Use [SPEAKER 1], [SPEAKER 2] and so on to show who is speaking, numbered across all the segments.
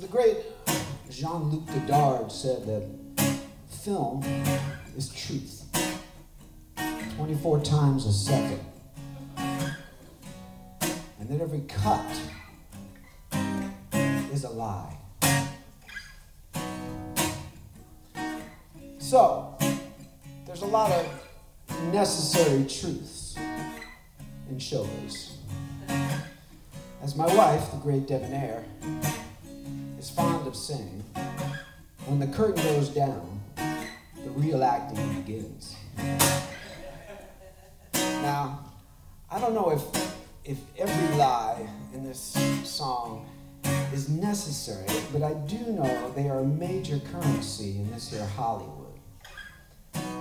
[SPEAKER 1] The great Jean-Luc Godard said that film is truth. 24 times a second. And that every cut is a lie. So, there's a lot of necessary truths in showbiz. As my wife, the great Debbon Ayer, is fond of saying, when the curtain goes down, the real acting begins. Now, I don't know if, if every lie in this song is necessary, but I do know they are a major currency in this here Hollywood.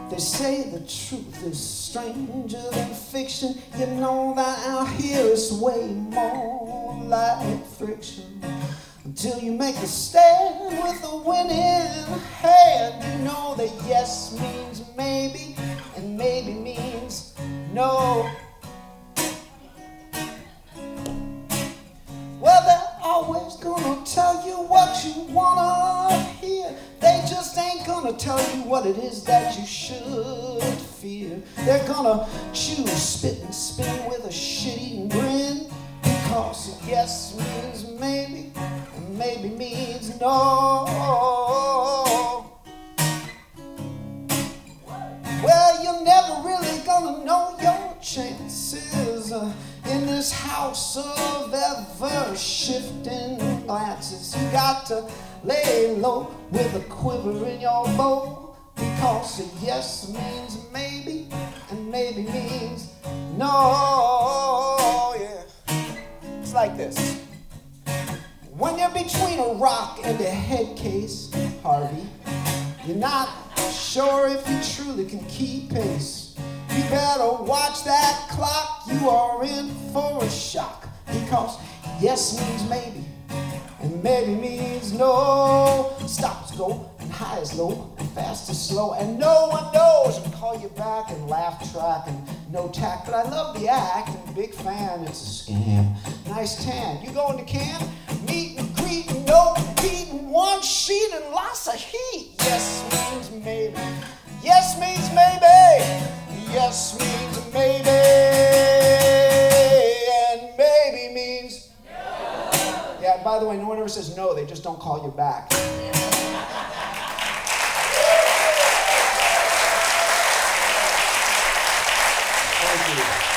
[SPEAKER 1] They say the truth is stranger than fiction. You know that out here is way more like friction. Until you make a stand with a winning hand, you know that yes means maybe, and maybe means no. Well, they're always gonna tell you what you wanna hear. They just ain't gonna tell you what it is that you should fear. They're gonna chew, spit, and spin with a shit-eating grin. Because yes means maybe, maybe means no. Well, you're never really gonna know your chances uh, in this house of ever shifting glances. You got to lay low with a quiver in your bow because a yes means maybe and maybe means no. Yeah, it's like this. When you're between a rock and a head case, Harvey, you're not sure if you truly can keep pace. You better watch that clock, you are in for a shock. Because yes means maybe, and maybe means no. Stop is go, and high is low, and fast is slow, and no one knows. And call you back and laugh track and no tact. But I love the act, and big fan, it's a scam. Nice tan. You going to camp? meet and greet and no heat and one sheet and lots of heat. Yes means maybe. Yes means maybe. Yes means maybe. And maybe means. No. Yeah, by the way, no one ever says no, they just don't call you back. Thank you.